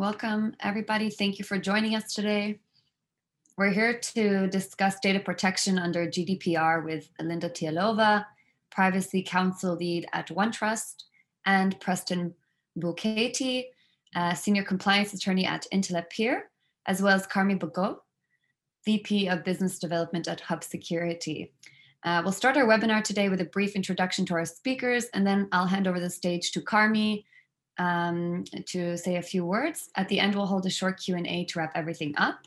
Welcome, everybody. Thank you for joining us today. We're here to discuss data protection under GDPR with Linda Thielová, Privacy Counsel Lead at OneTrust, and Preston Bukaty, Senior Compliance Attorney at IntelePeer, as well as Carmi Bogot, VP of Business Development at Hub Security. Uh, we'll start our webinar today with a brief introduction to our speakers, and then I'll hand over the stage to Carmi um, to say a few words. At the end, we'll hold a short Q&A to wrap everything up.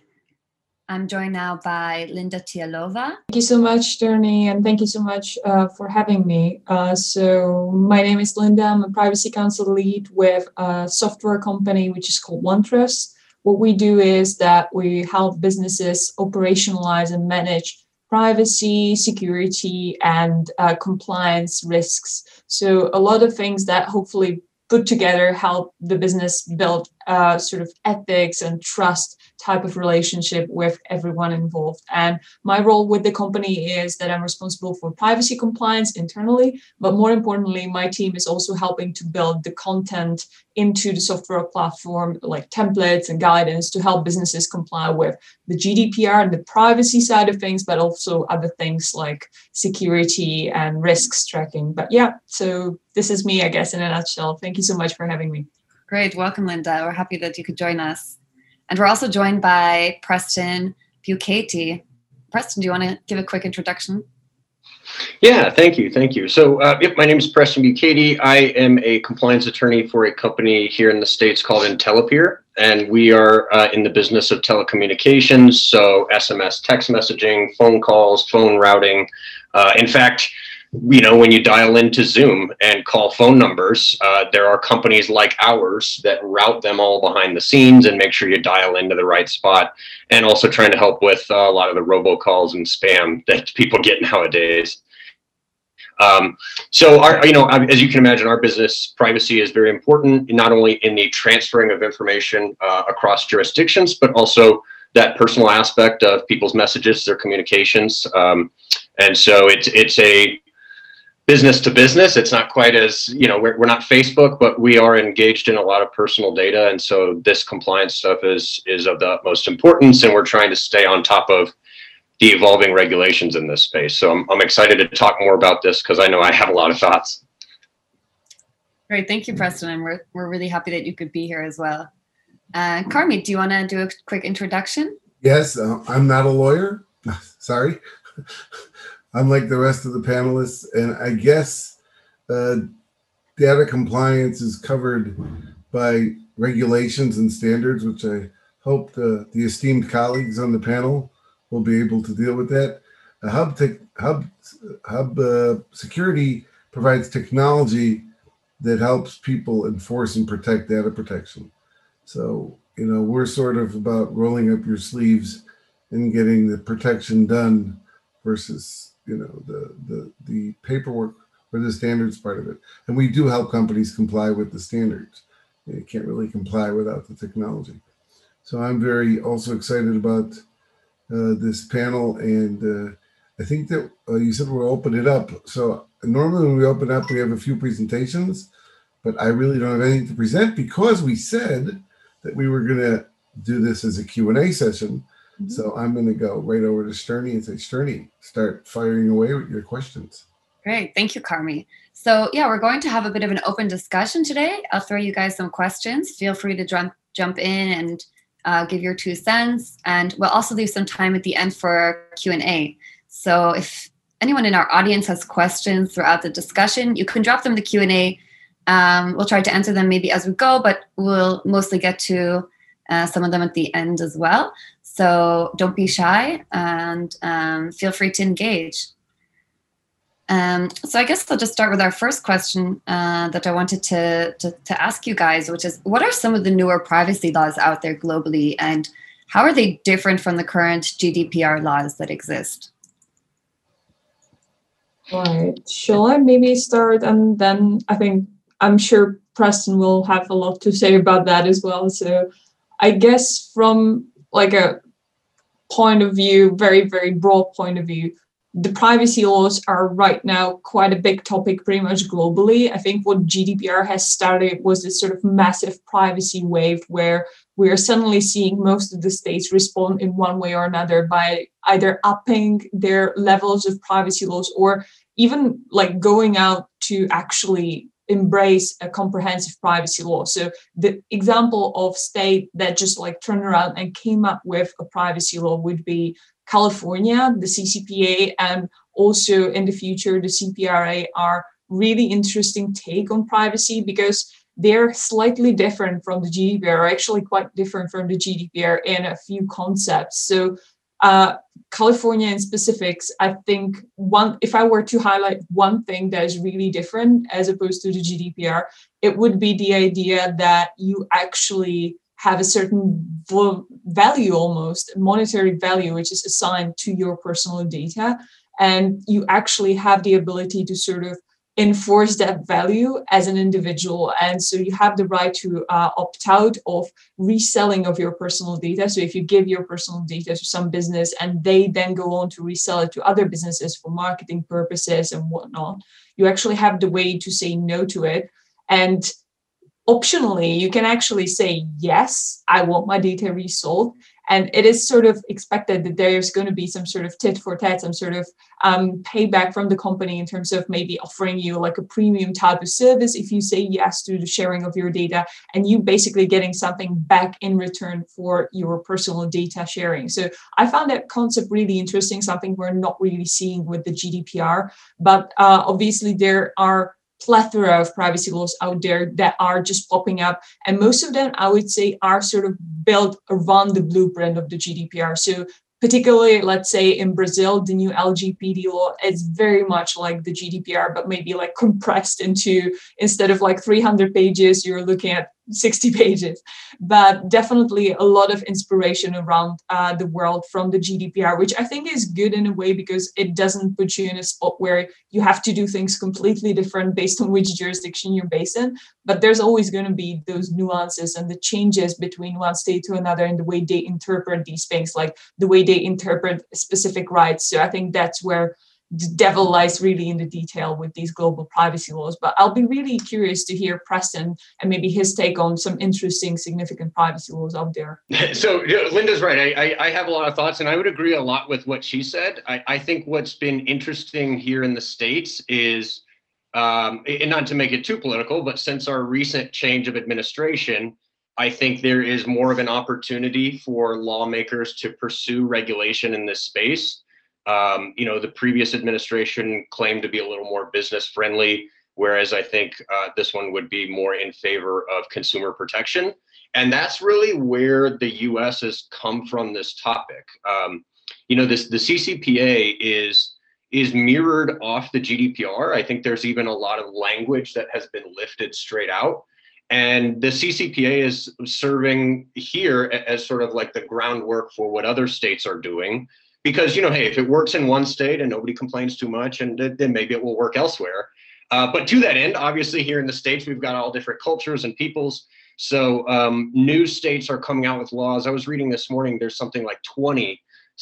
I'm joined now by Linda Thielová. Thank you so much, Shterny, and thank you so much uh, for having me. Uh, so, my name is Linda. I'm a privacy counsel lead with a software company which is called OneTrust. What we do is that we help businesses operationalize and manage privacy, security, and uh, compliance risks. So, a lot of things that hopefully put together help the business build uh, sort of ethics and trust type of relationship with everyone involved. And my role with the company is that I'm responsible for privacy compliance internally, but more importantly, my team is also helping to build the content into the software platform, like templates and guidance to help businesses comply with the GDPR and the privacy side of things, but also other things like security and risks tracking. But yeah, so this is me, I guess, in a nutshell. Thank you so much for having me. Great. Welcome, Linda. We're happy that you could join us. And we're also joined by Preston Bukaty. Preston, do you want to give a quick introduction? Yeah, thank you, thank you. So, uh, yep, my name is Preston Bukaty. I am a compliance attorney for a company here in the states called IntelePeer, and we are uh, in the business of telecommunications, so SMS, text messaging, phone calls, phone routing. Uh, in fact, you know, when you dial into Zoom and call phone numbers, uh, there are companies like ours that route them all behind the scenes and make sure you dial into the right spot, and also trying to help with uh, a lot of the robocalls and spam that people get nowadays. Um, so, our, you know, as you can imagine, our business privacy is very important, not only in the transferring of information uh, across jurisdictions, but also that personal aspect of people's messages, their communications. Um, and so, it's it's a business to business. It's not quite as you know we're, we're not facebook but we are engaged in a lot of personal data. And so this compliance stuff is is of the utmost importance. And we're trying to stay on top of the evolving regulations in this space. So i'm, I'm excited to talk more about this because i know i have a lot of thoughts. Great. Thank you preston. And we're, we're really happy that you could be here as well. Uh, carmi do you want to do a quick introduction? Yes uh, i'm not a lawyer. Sorry unlike the rest of the panelists. And I guess uh, data compliance is covered by regulations and standards, which I hope the, the esteemed colleagues on the panel will be able to deal with that. A hub tech, hub hub uh, security provides technology that helps people enforce and protect data protection. So you know we're sort of about rolling up your sleeves and getting the protection done versus you know the the the paperwork or the standards part of it. And we do help companies comply with the standards. They can't really comply without the technology. So i'm very also excited about uh, this panel and uh, i think that uh, you said we'll open it up. So normally when we open up we have a few presentations but i really don't have anything to present because we said that we were going to do this as a q&a session Mm-hmm. So I'm going to go right over to Shterny and say, Shterny, start firing away with your questions. Great. Thank you, Carmi. So, yeah, we're going to have a bit of an open discussion today. I'll throw you guys some questions. Feel free to jump, jump in and uh, give your two cents. And we'll also leave some time at the end for Q&A. So if anyone in our audience has questions throughout the discussion, you can drop them in the Q&A. Um, we'll try to answer them maybe as we go, but we'll mostly get to uh, some of them at the end as well. So don't be shy and um, feel free to engage. Um, so I guess I'll just start with our first question uh, that I wanted to, to, to ask you guys, which is what are some of the newer privacy laws out there globally, and how are they different from the current GDPR laws that exist? Right. Shall I maybe start, and then I think I'm sure Preston will have a lot to say about that as well. So I guess from like a point of view, very, very broad point of view, the privacy laws are right now quite a big topic pretty much globally. I think what GDPR has started was this sort of massive privacy wave where we are suddenly seeing most of the states respond in one way or another by either upping their levels of privacy laws or even like going out to actually embrace a comprehensive privacy law. So the example of state that just like turned around and came up with a privacy law would be California, the CCPA, and also in the future, the CPRA are really interesting take on privacy because they're slightly different from the GDPR, actually quite different from the GDPR in a few concepts. So uh, California in specifics, I think one, if I were to highlight one thing that is really different as opposed to the GDPR, it would be the idea that you actually have a certain value almost monetary value which is assigned to your personal data. And you actually have the ability to sort of enforce that value as an individual. And so you have the right to uh, opt out of reselling of your personal data. So if you give your personal data to some business and they then go on to resell it to other businesses for marketing purposes and whatnot you actually have the way to say no to it. And optionally you can actually say yes i want my data resold and it is sort of expected that there's going to be some sort of tit for tat some sort of um, payback from the company in terms of maybe offering you like a premium type of service if you say yes to the sharing of your data and you basically getting something back in return for your personal data sharing. So i found that concept really interesting something we're not really seeing with the gdpr but uh, obviously there are plethora of privacy laws out there that are just popping up. And most of them, I would say, are sort of built around the blueprint of the GDPR. So particularly let's say in brazil the new lgpd law is very much like the gdpr but maybe like compressed into instead of like 300 pages you're looking at 60 pages. But definitely a lot of inspiration around uh, the world from the gdpr which i think is good in a way because it doesn't put you in a spot where you have to do things completely different based on which jurisdiction you're based in. But there's always going to be those nuances and the changes between one state to another and the way they interpret these things like the way they interpret specific rights. So i think that's where devil lies really in the detail with these global privacy laws. But I'll be really curious to hear Preston and maybe his take on some interesting, significant privacy laws out there. So Linda's right. I, I, have a lot of thoughts, and I would agree a lot with what she said. I, I think what's been interesting here in the states is, um, and not to make it too political, but since our recent change of administration. I think there is more of an opportunity for lawmakers to pursue regulation in this space. Um, you know, the previous administration claimed to be a little more business friendly, whereas I think uh, this one would be more in favor of consumer protection. And that's really where the U.S. has come from this topic. Um, you know, this the CCPA is is mirrored off the GDPR. I think there's even a lot of language that has been lifted straight out. And the CCPA is serving here as sort of like the groundwork for what other states are doing because you know hey if it works in one state and nobody complains too much and then maybe it will work elsewhere. Uh, but to that end obviously here in the states we've got all different cultures and peoples. So um, new states are coming out with laws. I was reading this morning there's something like 20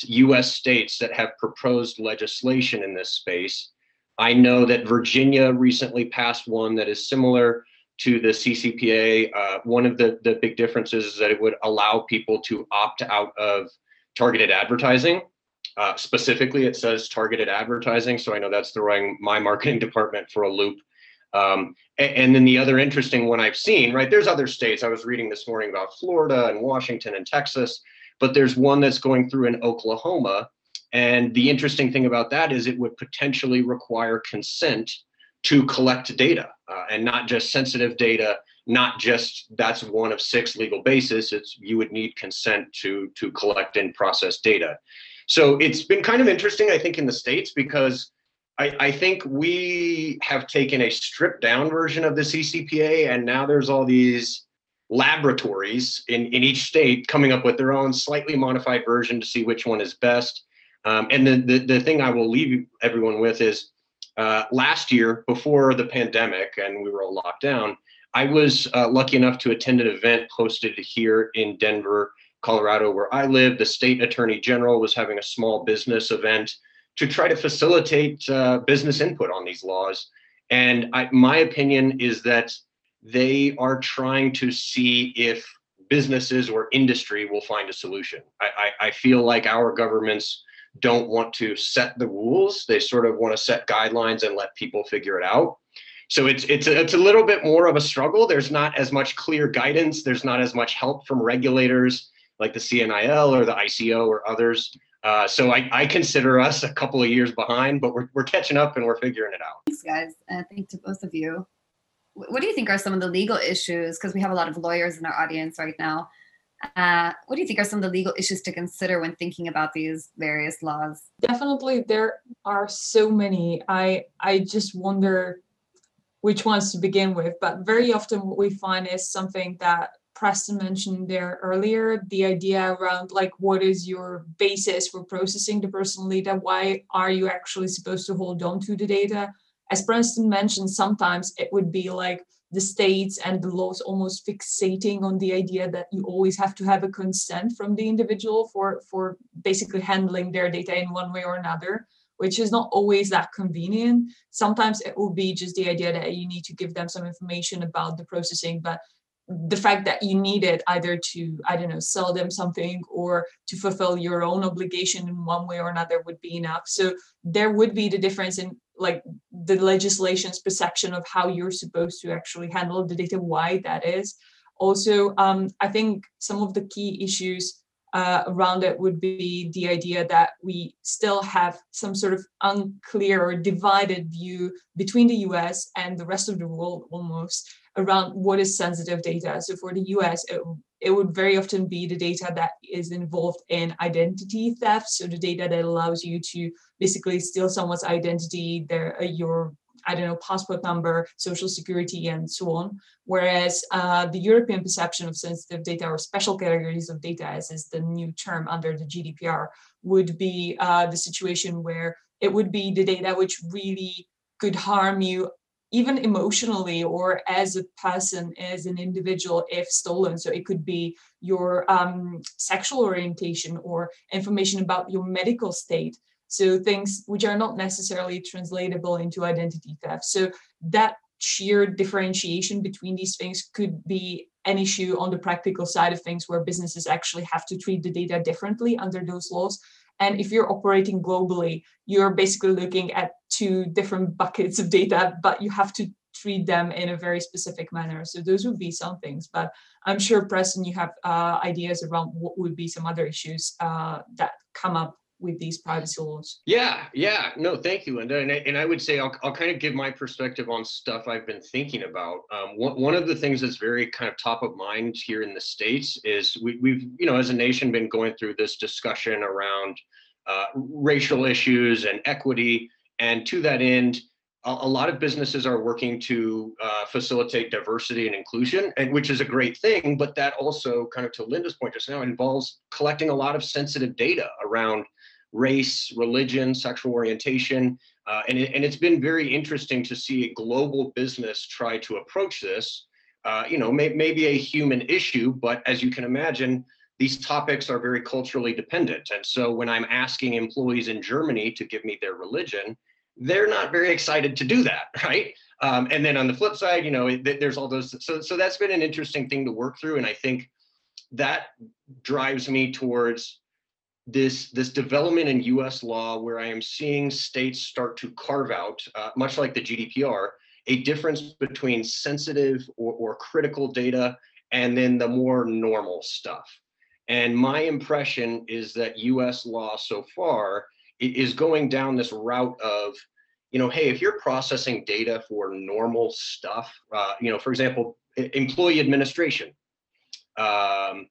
us states that have proposed legislation in this space. I know that virginia recently passed one that is similar to the ccpa uh, one of the, the big differences is that it would allow people to opt out of targeted advertising uh, specifically, it says targeted advertising. So I know that's throwing my marketing department for a loop. Um, and, and, then the other interesting one I've seen, right? There's other states. I was reading this morning about Florida and Washington and Texas, but there's one that's going through in Oklahoma. And the interesting thing about that is it would potentially require consent to collect data uh, and not just sensitive data not just that's one of six legal bases it's you would need consent to to collect and process data so it's been kind of interesting, I think, in the States because I, I think we have taken a stripped down version of the CCPA, and now there's all these laboratories in, in each state coming up with their own slightly modified version to see which one is best. Um, and the, the, the thing I will leave everyone with is uh, last year, before the pandemic and we were all locked down, I was uh, lucky enough to attend an event hosted here in Denver Colorado, where I live, the state attorney general was having a small business event to try to facilitate uh, business input on these laws. And I, my opinion is that they are trying to see if businesses or industry will find a solution. I, I, I feel like our governments don't want to set the rules. They sort of want to set guidelines and let people figure it out. So it's it's a, it's a little bit more of a struggle. There's not as much clear guidance. There's not as much help from regulators like the CNIL or the ICO or others. Uh, so I, I consider us a couple of years behind, but we're, we're catching up and we're figuring it out. Thanks, guys. And thank to both of you. What do you think are some of the legal issues? Because we have a lot of lawyers in our audience right now. Uh, what do you think are some of the legal issues to consider when thinking about these various laws? Definitely, there are so many. I I just wonder which ones to begin with. But very often, what we find is something that Preston mentioned there earlier the idea around like what is your basis for processing the personal data? Why are you actually supposed to hold on to the data? As Preston mentioned, sometimes it would be like the states and the laws almost fixating on the idea that you always have to have a consent from the individual for for basically handling their data in one way or another which is not always that convenient sometimes it will be just the idea that you need to give them some information about the processing but the fact that you need it either to i don't know sell them something or to fulfill your own obligation in one way or another would be enough. So there would be the difference in like the legislation's perception of how you're supposed to actually handle the data why that is. Also um, i think some of the key issues uh, around it would be the idea that we still have some sort of unclear or divided view between the US and the rest of the world almost around what is sensitive data. So for the US, it, it would very often be the data that is involved in identity theft. So the data that allows you to basically steal someone's identity, their uh, your I don't know, passport number, social security, and so on. Whereas uh, the European perception of sensitive data or special categories of data, as is the new term under the GDPR, would be uh, the situation where it would be the data which really could harm you even emotionally or as a person as an individual if stolen. So it could be your um, sexual orientation or information about your medical state. So things which are not necessarily translatable into identity theft. So that sheer differentiation between these things could be an issue on the practical side of things where businesses actually have to treat the data differently under those laws and if you're operating globally, you're basically looking at two different buckets of data, but you have to treat them in a very specific manner. So those would be some things. But I'm sure, Preston, you have uh, ideas around what would be some other issues uh, that come up with these privacy laws. Yeah, yeah. No, thank you, Linda. And I, and I would say I'll, I'll kind of give my perspective on stuff I've been thinking about. Um, one, one of the things that's very kind of top of mind here in the States is we, we've, you know, as a nation been going through this discussion around uh, racial issues and equity. And to that end, a, lot of businesses are working to uh, facilitate diversity and inclusion, and which is a great thing. But that also, kind of to Linda's point just now, involves collecting a lot of sensitive data around race, religion, sexual orientation. Uh, and, it, and it's been very interesting to see a global business try to approach this. Uh, you know, may, maybe a human issue, but as you can imagine, these topics are very culturally dependent. And so when I'm asking employees in Germany to give me their religion, they're not very excited to do that, right? Um, and then on the flip side, you know, there's all those. So, so that's been an interesting thing to work through, and I think that drives me towards this this development in U.S. law where I am seeing states start to carve out, uh, much like the GDPR, a difference between sensitive or, or critical data and then the more normal stuff. And my impression is that US law so far is going down this route of, you know, hey, if you're processing data for normal stuff, uh, you know, for example, employee administration, um,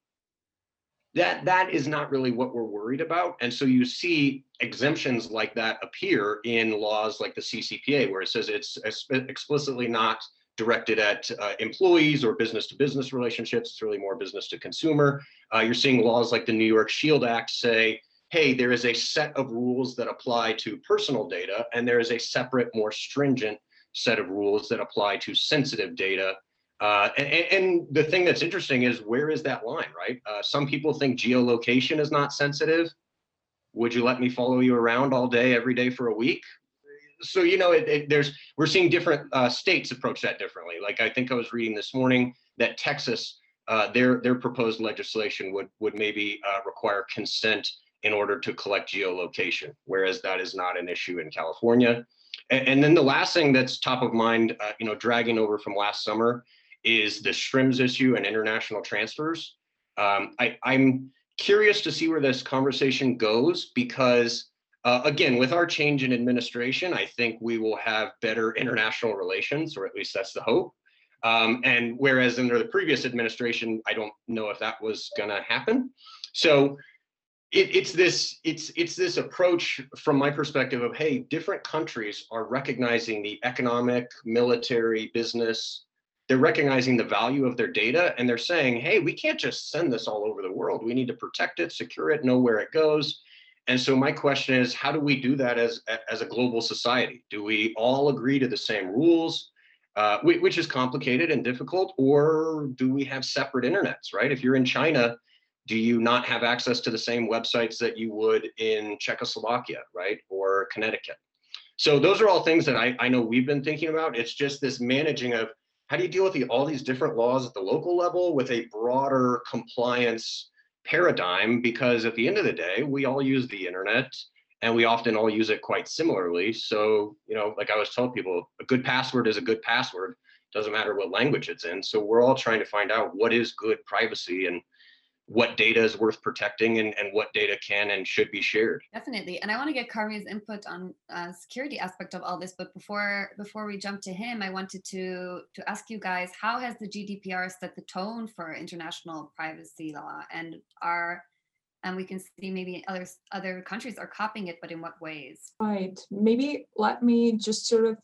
that that is not really what we're worried about. And so you see exemptions like that appear in laws like the CCPA, where it says it's explicitly not directed at uh, employees or business to business relationships. It's really more business to consumer. Uh, you're seeing laws like the New York Shield Act say, hey, there is a set of rules that apply to personal data, and there is a separate, more stringent set of rules that apply to sensitive data. Uh, and, and, the thing that's interesting is where is that line, right? Uh, some people think geolocation is not sensitive. would you let me follow you around all day, every day for a week? So you know, it, it, there's we're seeing different uh, states approach that differently. Like I think I was reading this morning that Texas, uh, their their proposed legislation would would maybe uh, require consent in order to collect geolocation, whereas that is not an issue in California. And, and then the last thing that's top of mind, uh, you know, dragging over from last summer, is the Schrems issue and international transfers. Um, I, I'm curious to see where this conversation goes because, uh, again, with our change in administration, I think we will have better international relations, or at least that's the hope. Um, and whereas under the previous administration, I don't know if that was going to happen. So it, it's this it's it's this approach from my perspective of hey, different countries are recognizing the economic, military, business they're recognizing the value of their data and they're saying, hey, we can't just send this all over the world. We need to protect it, secure it, know where it goes. And so my question is, how do we do that as, as a global society? Do we all agree to the same rules, uh, which is complicated and difficult, or do we have separate internets, right? If you're in China, do you not have access to the same websites that you would in Czechoslovakia, right, or Connecticut? So those are all things that I, I know we've been thinking about. It's just this managing of how do you deal with the, all these different laws at the local level with a broader compliance paradigm? Because at the end of the day, we all use the internet and we often all use it quite similarly. So, you know, like I was telling people, a good password is a good password. Doesn't matter what language it's in. So we're all trying to find out what is good privacy and what data is worth protecting and, and what data can and should be shared. Definitely. And I want to get Carmi's input on uh, security aspect of all this. But before before we jump to him, I wanted to to ask you guys, how has the GDPR set the tone for international privacy law? And are and we can see maybe other other countries are copying it, but in what ways? Right. Maybe let me just sort of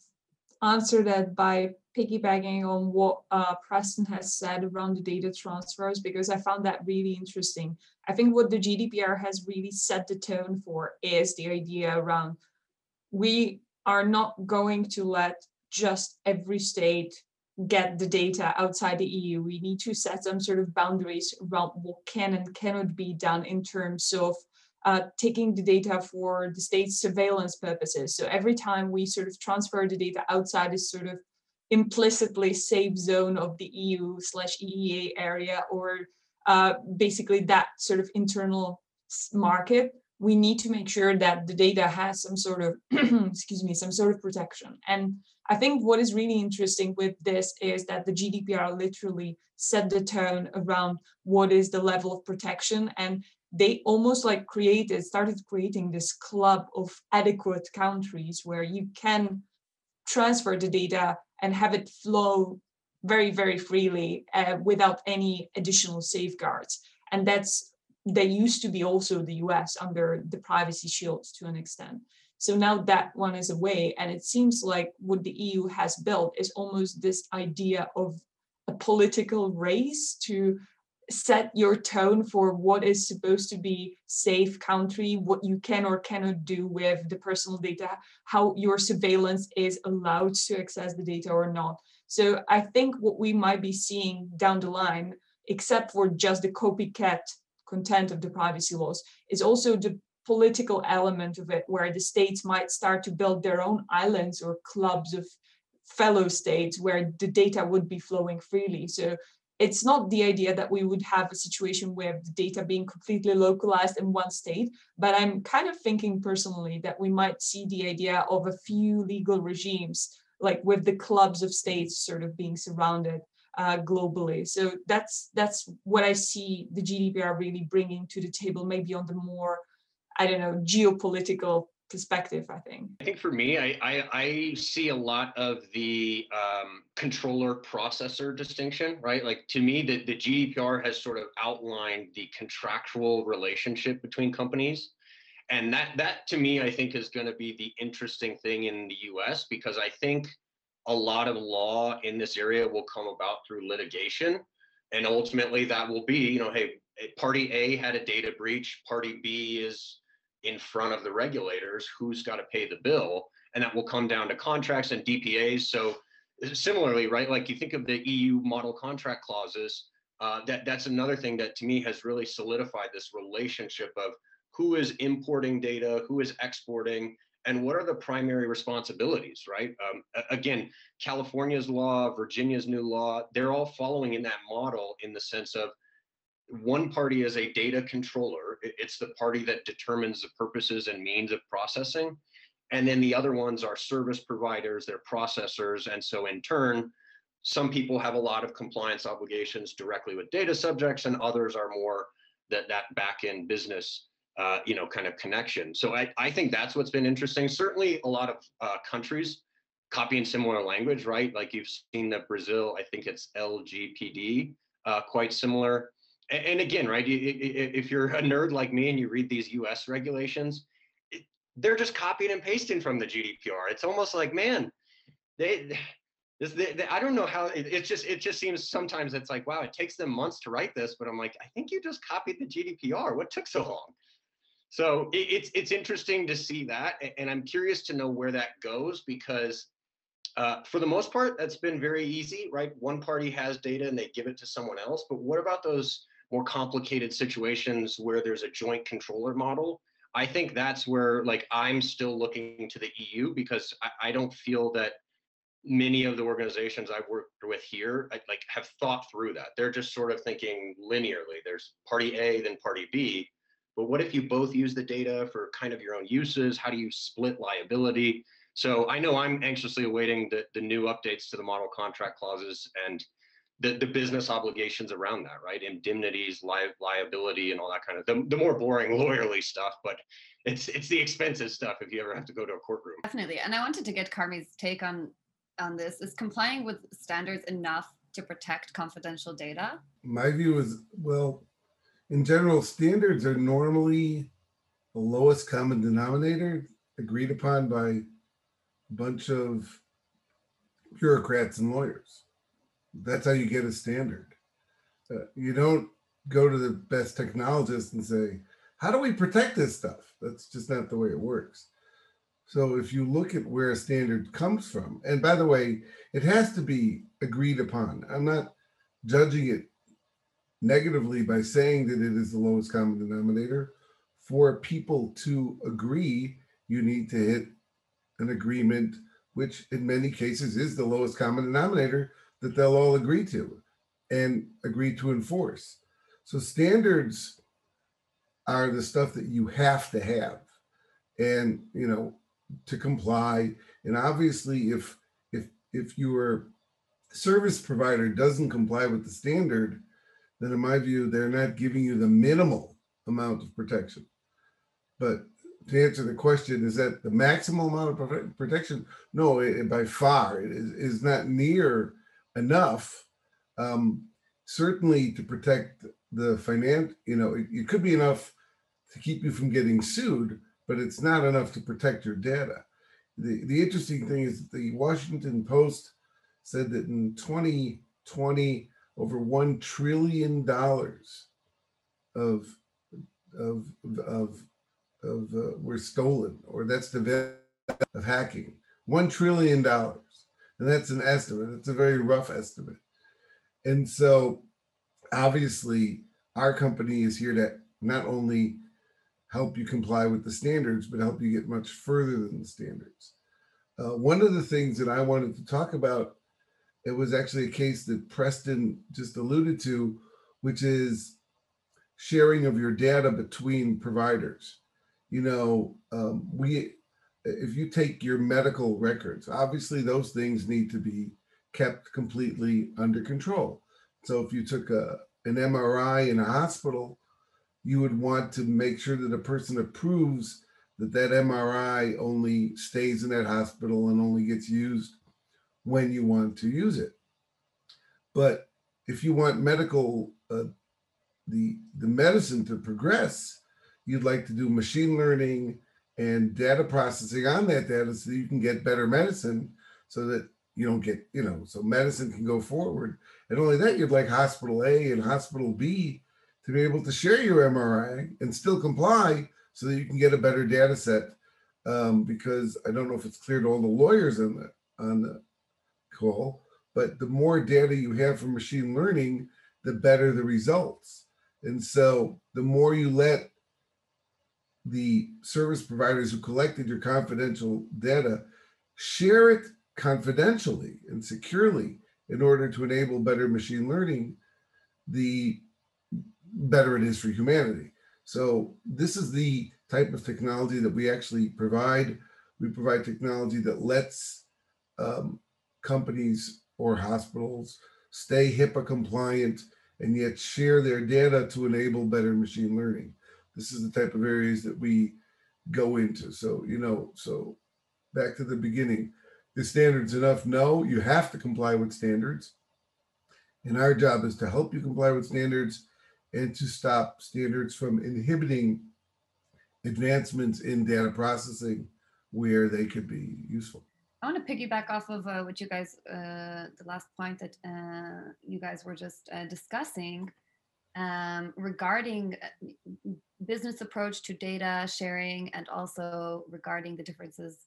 answer that by piggybacking on what uh, Preston has said around the data transfers, because I found that really interesting. I think what the GDPR has really set the tone for is the idea around we are not going to let just every state get the data outside the EU. We need to set some sort of boundaries around what can and cannot be done in terms of uh, taking the data for the state's surveillance purposes. So every time we sort of transfer the data outside this sort of implicitly safe zone of the EU slash EEA area or uh, basically that sort of internal market, we need to make sure that the data has some sort of excuse me some sort of protection. And i think what is really interesting with this is that the gdpr literally set the tone around what is the level of protection and they almost like created started creating this club of adequate countries where you can transfer the data and have it flow very very freely uh, without any additional safeguards. And that's they used to be also the us under the privacy shields to an extent. So now that one is away and it seems like what the eu has built is almost this idea of a political race to set your tone for what is supposed to be safe country what you can or cannot do with the personal data how your surveillance is allowed to access the data or not. So i think what we might be seeing down the line except for just the copycat content of the privacy laws is also the political element of it where the states might start to build their own islands or clubs of fellow states where the data would be flowing freely. So it's not the idea that we would have a situation where the data being completely localized in one state, but I'm kind of thinking personally that we might see the idea of a few legal regimes, like with the clubs of states sort of being surrounded uh, globally. So that's that's what I see the GDPR really bringing to the table, maybe on the more, I don't know, geopolitical perspective i think. I think for me i i, I see a lot of the um, controller processor distinction right? Like to me the, the gdpr has sort of outlined the contractual relationship between companies. And that that to me i think is going to be the interesting thing in the us because i think a lot of law in this area will come about through litigation. And ultimately that will be you know hey party a had a data breach party b is in front of the regulators who's got to pay the bill and that will come down to contracts and dpas so similarly right like you think of the eu model contract clauses uh, that that's another thing that to me has really solidified this relationship of who is importing data, who is exporting, and what are the primary responsibilities, right? Um, again, California's law, Virginia's new law, they're all following in that model in the sense of one party is a data controller. It's the party that determines the purposes and means of processing. And then the other ones are service providers, they're processors. And so in turn, some people have a lot of compliance obligations directly with data subjects and others are more that, that back end business uh, you know, kind of connection. So I, I think that's what's been interesting. Certainly a lot of uh, countries copying similar language, right? Like you've seen that Brazil, I think it's LGPD, uh, quite similar. And, again, right, if you're a nerd like me and you read these US regulations, they're just copying and pasting from the GDPR. It's almost like, man, they, this, I don't know how it, it, just it just seems sometimes it's like wow it takes them months to write this but I'm like I think you just copied the GDPR what took so long so it, it's it's interesting to see that, and I'm curious to know where that goes because uh, for the most part, that's been very easy, right? One party has data and they give it to someone else. But what about those more complicated situations where there's a joint controller model? I think that's where like I'm still looking to the EU because I, I don't feel that many of the organizations I've worked with here I, like have thought through that. They're just sort of thinking linearly. There's party A, then party B but what if you both use the data for kind of your own uses? How do you split liability? So I know I'm anxiously awaiting the, the new updates to the model contract clauses and the, the business obligations around that, right? Indemnities, li- liability, and all that kind of the, the more boring lawyerly stuff, but it's it's the expensive stuff if you ever have to go to a courtroom. Definitely. And I wanted to get Carmi's take on on this. Is complying with standards enough to protect confidential data? My view is well, in general, standards are normally the lowest common denominator agreed upon by a bunch of bureaucrats and lawyers. That's how you get a standard. Uh, you don't go to the best technologist and say, How do we protect this stuff? That's just not the way it works. So if you look at where a standard comes from, and by the way, it has to be agreed upon. I'm not judging it negatively by saying that it is the lowest common denominator. For people to agree, you need to hit an agreement, which in many cases is the lowest common denominator that they'll all agree to and agree to enforce. So standards are the stuff that you have to have and you know to comply and obviously if if if your service provider doesn't comply with the standard then in my view, they're not giving you the minimal amount of protection. But to answer the question, is that the maximum amount of protection? No, it, by far, it is, is not near enough. Um, certainly to protect the finance, you know, it, it could be enough to keep you from getting sued, but it's not enough to protect your data. The, the interesting thing is the Washington Post said that in 2020, over one trillion dollars of of of of uh, were stolen, or that's the value of hacking. One trillion dollars, and that's an estimate. It's a very rough estimate, and so obviously our company is here to not only help you comply with the standards, but help you get much further than the standards. Uh, one of the things that I wanted to talk about it was actually a case that Preston just alluded to, which is sharing of your data between providers. You know, um, we if you take your medical records, obviously those things need to be kept completely under control. So if you took a an MRI in a hospital, you would want to make sure that a person approves that that MRI only stays in that hospital and only gets used when you want to use it. But if you want medical, uh, the the medicine to progress, you'd like to do machine learning and data processing on that data so you can get better medicine, so that you don't get you know so medicine can go forward. And only that you'd like hospital A and hospital B to be able to share your MRI and still comply so that you can get a better data set. Um, because I don't know if it's clear to all the lawyers on the on the call, but the more data you have from machine learning, the better the results. And so the more you let the service providers who collected your confidential data share it confidentially and securely in order to enable better machine learning, the better it is for humanity. So this is the type of technology that we actually provide. We provide technology that lets um, companies or hospitals stay HIPAA compliant and yet share their data to enable better machine learning. This is the type of areas that we go into. So, you know, so back to the beginning, the standards enough? No, you have to comply with standards. And our job is to help you comply with standards and to stop standards from inhibiting advancements in data processing where they could be useful. I want to piggyback off of uh, what you guys, uh, the last point that uh, you guys were just uh, discussing um, regarding uh, business approach to data sharing and also regarding the differences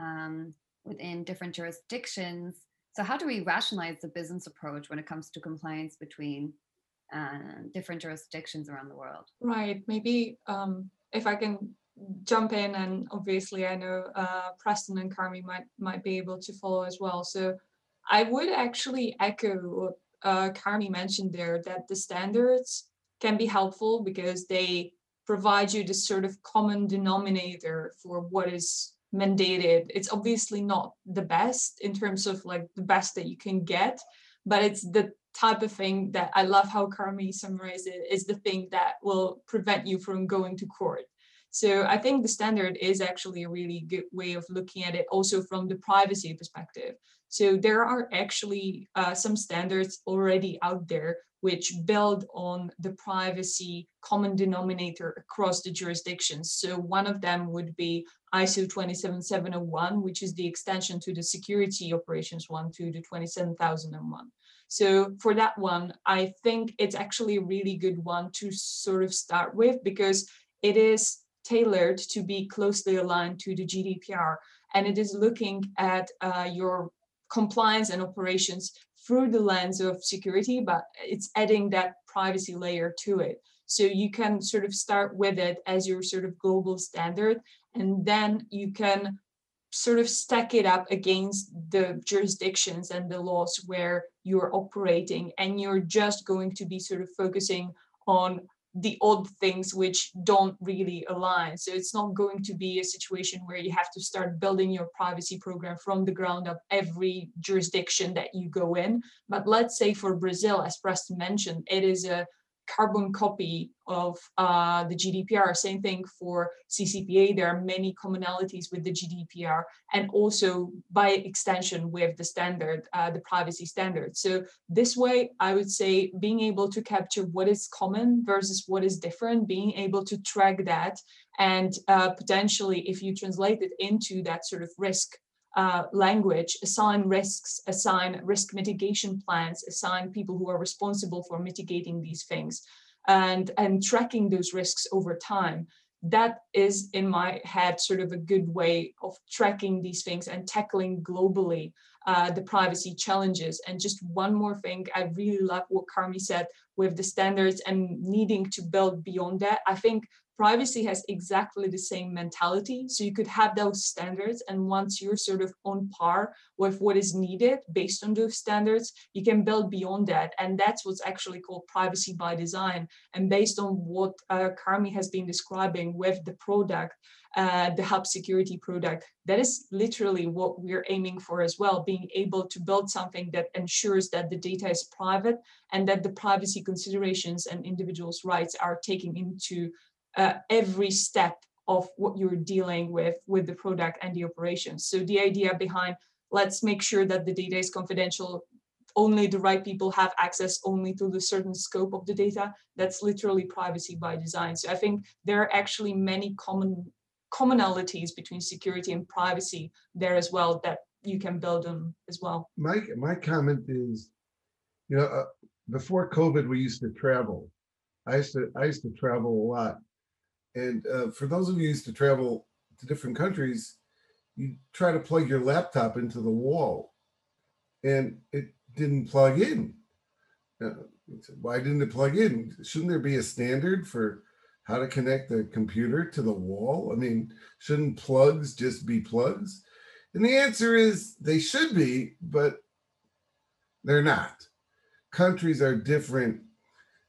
um, within different jurisdictions. So, how do we rationalize the business approach when it comes to compliance between uh, different jurisdictions around the world? Right. Maybe um, if I can jump in, and obviously I know uh, Preston and Carmi might might be able to follow as well. So, I would actually echo uh, Carmi mentioned there that the standards can be helpful because they provide you this sort of common denominator for what is mandated. It's obviously not the best in terms of like the best that you can get but it's the type of thing that i love how carmi summarized it is the thing that will prevent you from going to court so I think the standard is actually a really good way of looking at it, also from the privacy perspective. So there are actually uh, some standards already out there which build on the privacy common denominator across the jurisdictions. So one of them would be ISO 27701, which is the extension to the security operations one to the 27001. So for that one, I think it's actually a really good one to sort of start with because it is tailored to be closely aligned to the GDPR. And it is looking at uh, your compliance and operations through the lens of security, but it's adding that privacy layer to it. So you can sort of start with it as your sort of global standard, and then you can sort of stack it up against the jurisdictions and the laws where you're operating, and you're just going to be sort of focusing on the odd things which don't really align. So it's not going to be a situation where you have to start building your privacy program from the ground up every jurisdiction that you go in. But let's say for Brazil, as Preston mentioned, it is a carbon copy of uh, the GDPR. Same thing for CCPA. There are many commonalities with the GDPR and also by extension with the standard, uh, the privacy standard. So this way, I would say being able to capture what is common versus what is different, being able to track that and uh, potentially if you translate it into that sort of risk uh, language, assign risks, assign risk mitigation plans, assign people who are responsible for mitigating these things, and and tracking those risks over time. That is, in my head, sort of a good way of tracking these things and tackling globally uh, the privacy challenges. And just one more thing, I really love what Carmi said with the standards and needing to build beyond that. I think privacy has exactly the same mentality. So you could have those standards, and once you're sort of on par with what is needed based on those standards, you can build beyond that. And that's what's actually called privacy by design. And based on what uh, Carmi has been describing with the product, uh, the hub security product, that is literally what we're aiming for as well being able to build something that ensures that the data is private and that the privacy considerations and individuals' rights are taken into uh, every step of what you're dealing with with the product and the operations. So the idea behind let's make sure that the data is confidential only the right people have access only to the certain scope of the data that's literally privacy by design. So i think there are actually many common commonalities between security and privacy there as well that you can build on as well. My my comment is you know uh, before covid we used to travel. I used to i used to travel a lot and uh, for those of you who used to travel to different countries, you try to plug your laptop into the wall, and it didn't plug in. Uh, why didn't it plug in? Shouldn't there be a standard for how to connect the computer to the wall? I mean, shouldn't plugs just be plugs? And the answer is they should be, but they're not. Countries are different.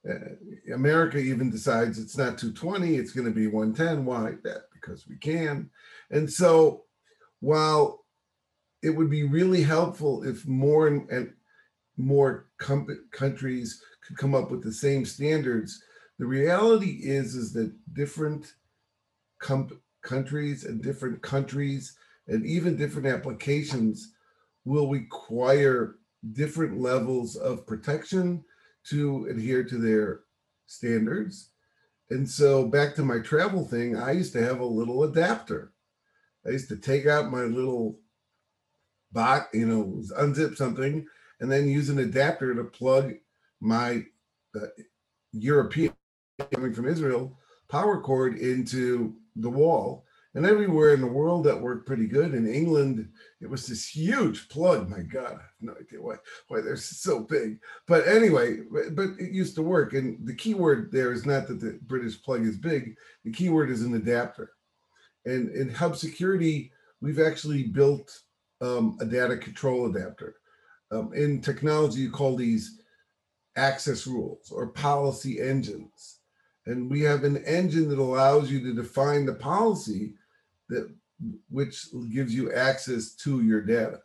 Uh, America even decides it's not 220, it's going to be 110. Why? That because we can. And so while it would be really helpful if more and, and more com- countries could come up with the same standards, the reality is is that different com- countries and different countries and even different applications will require different levels of protection to adhere to their standards. And so, back to my travel thing, I used to have a little adapter. I used to take out my little box, you know, unzip something, and then use an adapter to plug my uh, European coming from Israel power cord into the wall and everywhere in the world that worked pretty good. In England, it was this huge plug. My God, I have no idea why why they're so big. But anyway, but it used to work. And the key word there is not that the British plug is big. The key word is an adapter. And in hub security, we've actually built um, a data control adapter. Um, in technology, you call these access rules or policy engines. And we have an engine that allows you to define the policy that which gives you access to your data.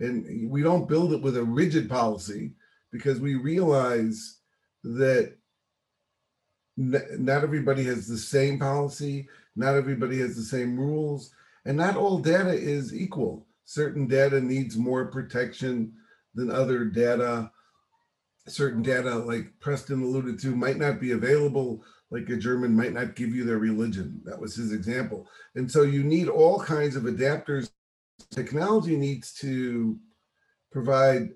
And we don't build it with a rigid policy because we realize that not everybody has the same policy, not everybody has the same rules, and not all data is equal. Certain data needs more protection than other data. Certain data, like Preston alluded to, might not be available like a German might not give you their religion. That was his example. And so you need all kinds of adapters. Technology needs to provide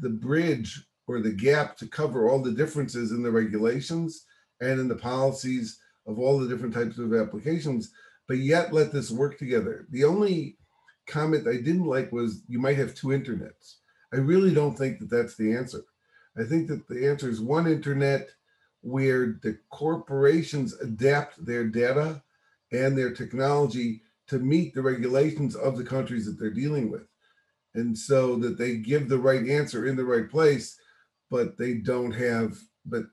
the bridge or the gap to cover all the differences in the regulations and in the policies of all the different types of applications, but yet let this work together. The only comment I didn't like was you might have two internets. I really don't think that that's the answer. I think that the answer is one internet where the corporations adapt their data and their technology to meet the regulations of the countries that they're dealing with. And so that they give the right answer in the right place, but they don't have, but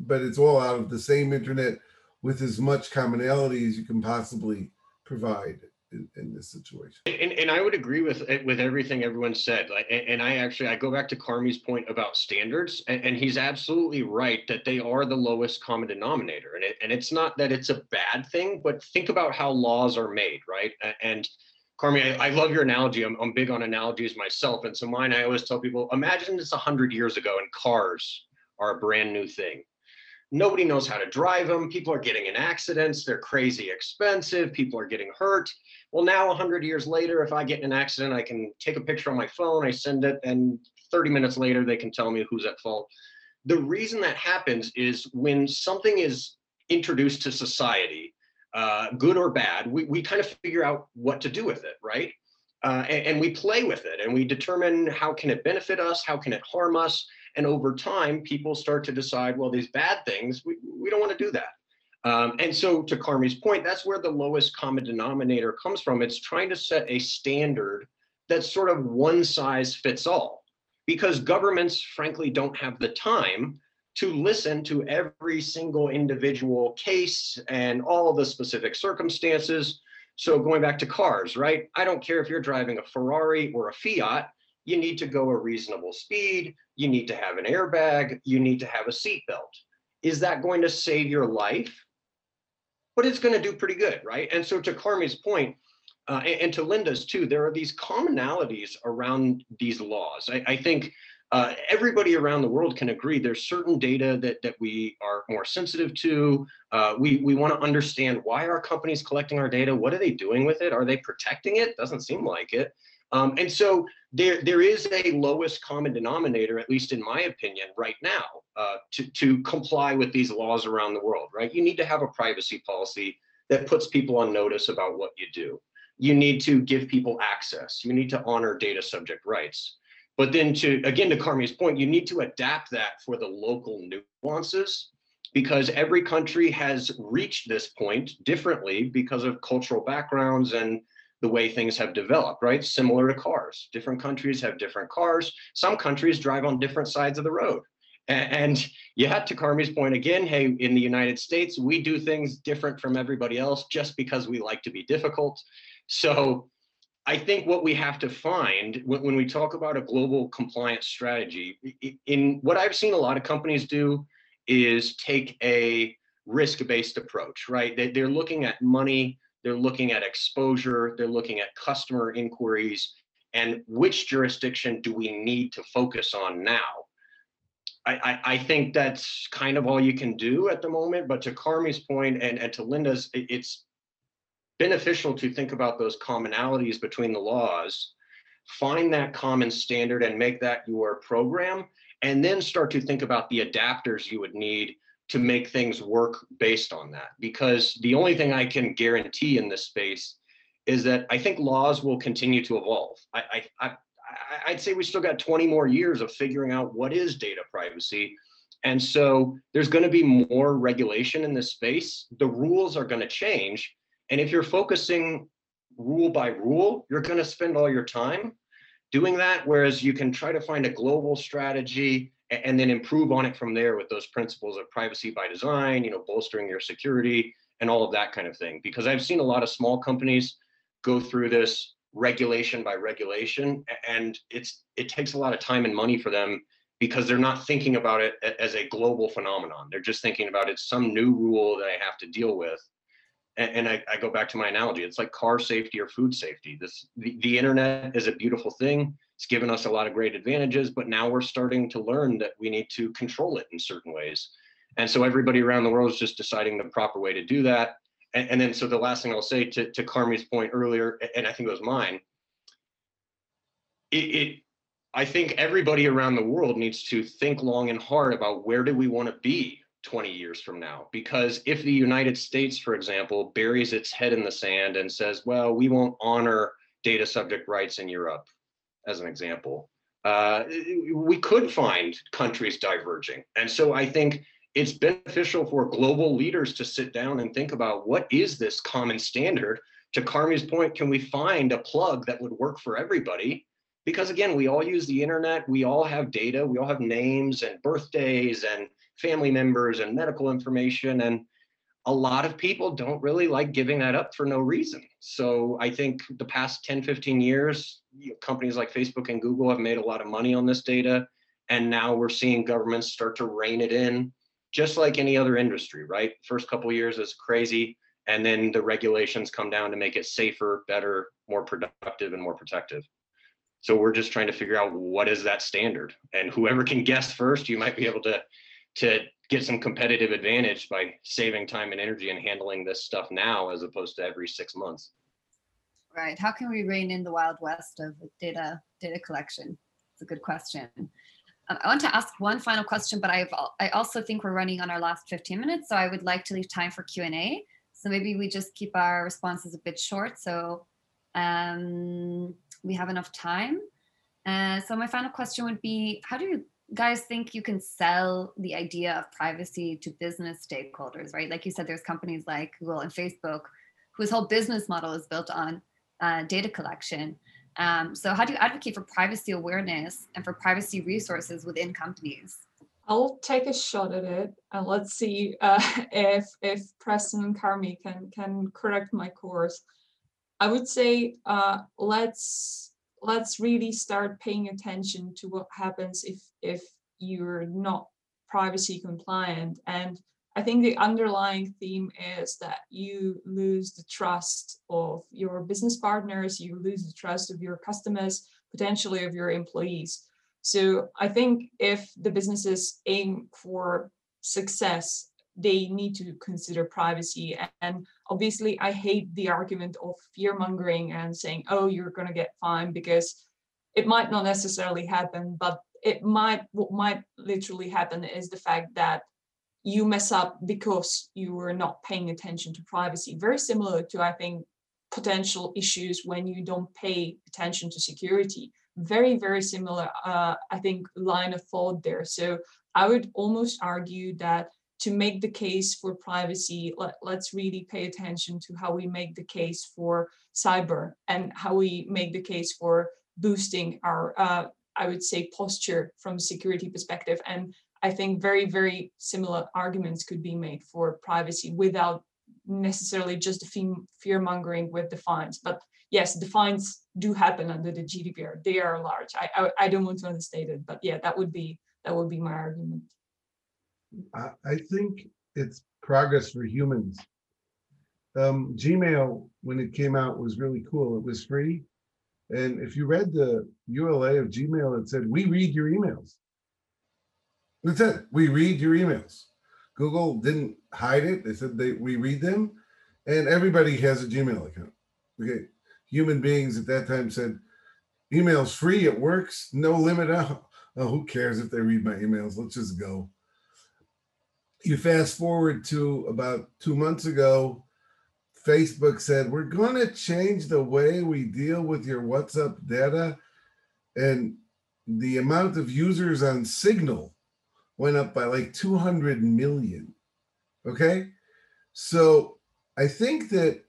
but it's all out of the same internet with as much commonality as you can possibly provide in, in this situation. And, and I would agree with with everything everyone said. Like, and I actually I go back to Carmi's point about standards, and, and he's absolutely right that they are the lowest common denominator. And it, and it's not that it's a bad thing, but think about how laws are made, right? And Carmi, I, I love your analogy. I'm, I'm big on analogies myself, and so mine I always tell people: imagine a hundred years ago, and cars are a brand new thing nobody knows how to drive them people are getting in accidents they're crazy expensive people are getting hurt well, now 100 years later, if I get in an accident, I can take a picture on my phone, I send it, and 30 minutes later, they can tell me who's at fault. The reason that happens is when something is introduced to society, uh, good or bad, we, we kind of figure out what to do with it, right? Uh, and, and we play with it and we determine how can it benefit us, how can it harm us, and over time, people start to decide, well, these bad things, we, we don't want to do that. Um, and so, to Carmi's point, that's where the lowest common denominator comes from. It's trying to set a standard that's sort of one size fits all, because governments, frankly, don't have the time to listen to every single individual case and all the specific circumstances. So, going back to cars, right? I don't care if you're driving a Ferrari or a Fiat, you need to go a reasonable speed, you need to have an airbag, you need to have a seatbelt. Is that going to save your life? but it's going to do pretty good, right? And so to Carmi's point, uh, and, and, to Linda's too, there are these commonalities around these laws. I, I think uh, everybody around the world can agree there's certain data that that we are more sensitive to. Uh, we we want to understand why are companies collecting our data? What are they doing with it? Are they protecting it? Doesn't seem like it. Um, and so there, there is a lowest common denominator, at least in my opinion, right now, uh, to, to comply with these laws around the world, right? You need to have a privacy policy that puts people on notice about what you do. You need to give people access. You need to honor data subject rights. But then to, again, to Carmi's point, you need to adapt that for the local nuances because every country has reached this point differently because of cultural backgrounds and the way things have developed, right? Similar to cars. Different countries have different cars. Some countries drive on different sides of the road. And yet, to Carmi's point again, hey, in the United States, we do things different from everybody else just because we like to be difficult. So I think what we have to find when, we talk about a global compliance strategy, in what I've seen a lot of companies do is take a risk-based approach, right? They're looking at money, they're looking at exposure, they're looking at customer inquiries, and which jurisdiction do we need to focus on now? I, I, think that's kind of all you can do at the moment. But to Carmi's point and, and to Linda's, it's beneficial to think about those commonalities between the laws, find that common standard and make that your program, and then start to think about the adapters you would need to make things work based on that. Because the only thing I can guarantee in this space is that I think laws will continue to evolve. I, I, I I'd say we still got 20 more years of figuring out what is data privacy. And so there's going to be more regulation in this space. The rules are going to change. And if you're focusing rule by rule, you're going to spend all your time doing that. Whereas you can try to find a global strategy and then improve on it from there with those principles of privacy by design, you know, bolstering your security and all of that kind of thing. Because I've seen a lot of small companies go through this regulation by regulation and it's it takes a lot of time and money for them because they're not thinking about it as a global phenomenon they're just thinking about it's some new rule that i have to deal with and, and I, I, go back to my analogy it's like car safety or food safety. This the, the internet is a beautiful thing. It's given us a lot of great advantages but now we're starting to learn that we need to control it in certain ways. And so everybody around the world is just deciding the proper way to do that. And, and then, so the last thing I'll say to, to Carmi's point earlier, and I think it was mine, it, it I think everybody around the world needs to think long and hard about where do we want to be 20 years from now? Because if the United States, for example, buries its head in the sand and says, well, we won't honor data subject rights in Europe, as an example, uh, we could find countries diverging. And so I think it's beneficial for global leaders to sit down and think about what is this common standard to carmi's point can we find a plug that would work for everybody because again we all use the internet we all have data we all have names and birthdays and family members and medical information and a lot of people don't really like giving that up for no reason so i think the past 10 15 years companies like facebook and google have made a lot of money on this data and now we're seeing governments start to rein it in just like any other industry, right? First couple years is crazy, and then the regulations come down to make it safer, better, more productive, and more protective. So we're just trying to figure out what is that standard, and whoever can guess first, you might be able to to get some competitive advantage by saving time and energy and handling this stuff now as opposed to every six months. Right. How can we rein in the wild west of data data collection? It's a good question. I want to ask one final question, but I've, I also think we're running on our last 15 minutes, so I would like to leave time for Q&A. So maybe we just keep our responses a bit short so um, we have enough time. Uh, so my final question would be, how do you guys think you can sell the idea of privacy to business stakeholders, right? Like you said, there's companies like Google and Facebook whose whole business model is built on uh, data collection. Um, so how do you advocate for privacy awareness and for privacy resources within companies? I'll take a shot at it and let's see uh, if if Preston and Carmi can can correct my course. I would say uh, let's let's really start paying attention to what happens if if you're not privacy compliant and I think the underlying theme is that you lose the trust of your business partners, you lose the trust of your customers, potentially of your employees. So I think if the businesses aim for success, they need to consider privacy. And obviously, I hate the argument of fear mongering and saying, oh, you're going to get fined because it might not necessarily happen, but it might, what might literally happen is the fact that you mess up because you were not paying attention to privacy. Very similar to, I think, potential issues when you don't pay attention to security. Very, very similar, uh, I think, line of thought there. So I would almost argue that to make the case for privacy, let, let's really pay attention to how we make the case for cyber and how we make the case for boosting our, uh, I would say, posture from a security perspective. And I think very, very similar arguments could be made for privacy without necessarily just the fear mongering with the fines. But yes, the fines do happen under the GDPR. They are large. I, I, I don't want to understate it, but yeah, that would be that would be my argument. I, I think it's progress for humans. Um, Gmail, when it came out, was really cool. It was free. And if you read the EULA of Gmail, it said, We read your emails. That's it. We read your emails. Google didn't hide it. They said they we read them, and everybody has a Gmail account. Okay, human beings at that time said, "Email's free. It works. No limit. Oh, who cares if they read my emails? Let's just go." You fast forward to about two months ago. Facebook said, We're going to change the way we deal with your WhatsApp data. And the amount of users on Signal went up by like 200 million. Okay. So I think that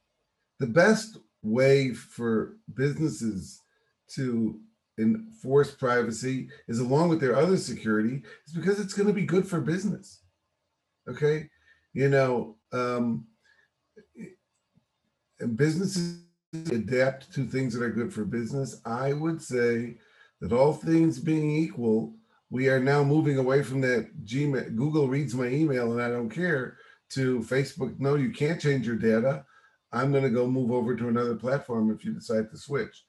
the best way for businesses to enforce privacy is along with their other security is because it's going to be good for business. Okay. You know, um, businesses adapt to things that are good for business. I would say that all things being equal, we are now moving away from that Gmail. Google reads my email and I don't care to Facebook. No, you can't change your data. I'm going to go move over to another platform if you decide to switch.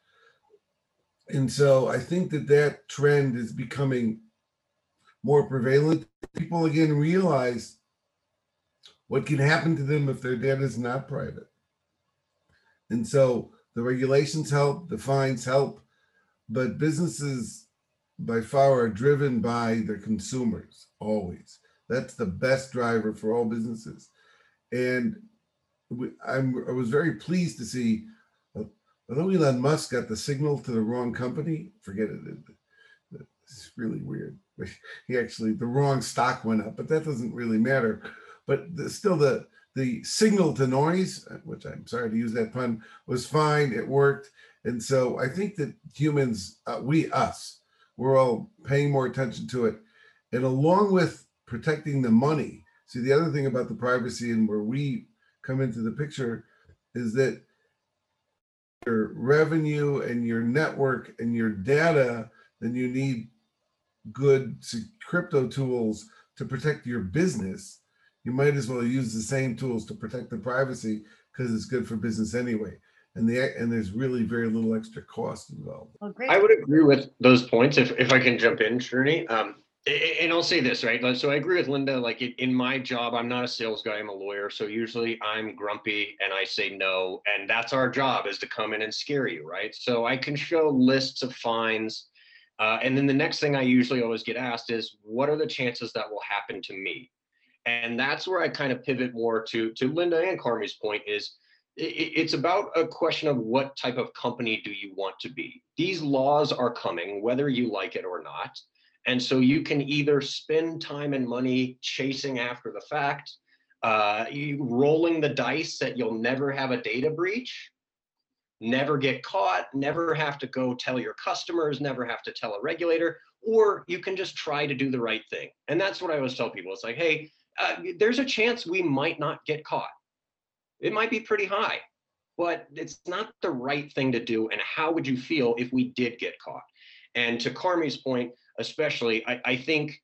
And so I think that that trend is becoming more prevalent. People again realize what can happen to them if their data is not private. And so the regulations help, the fines help, but businesses by far are driven by their consumers always. That's the best driver for all businesses. And I'm, I was very pleased to see, uh, although Elon Musk got the signal to the wrong company, forget it. It's really weird. He actually, the wrong stock went up, but that doesn't really matter. But the, still, the the signal to noise, which I'm sorry to use that pun, was fine. It worked. And so I think that humans, uh, we, us, we're all paying more attention to it. And along with protecting the money, see, the other thing about the privacy and where we come into the picture is that your revenue and your network and your data, then you need good crypto tools to protect your business. You might as well use the same tools to protect the privacy because it's good for business anyway and the and there's really very little extra cost involved. Well, great. I would agree with those points if, if I can jump in, Shterny. Um, and I'll say this, right? So I agree with Linda. Like in my job, I'm not a sales guy, I'm a lawyer. So usually I'm grumpy and I say no. And that's our job is to come in and scare you, right? So I can show lists of fines. Uh, and then the next thing I usually always get asked is, what are the chances that will happen to me? And that's where I kind of pivot more to, to Linda and Carmi's point is, it's about a question of what type of company do you want to be. These laws are coming, whether you like it or not. And so you can either spend time and money chasing after the fact, uh, rolling the dice that you'll never have a data breach, never get caught, never have to go tell your customers, never have to tell a regulator, or you can just try to do the right thing. And that's what I always tell people. It's like, hey, uh, there's a chance we might not get caught it might be pretty high, but it's not the right thing to do. And how would you feel if we did get caught? And to Carmi's point, especially, I, I think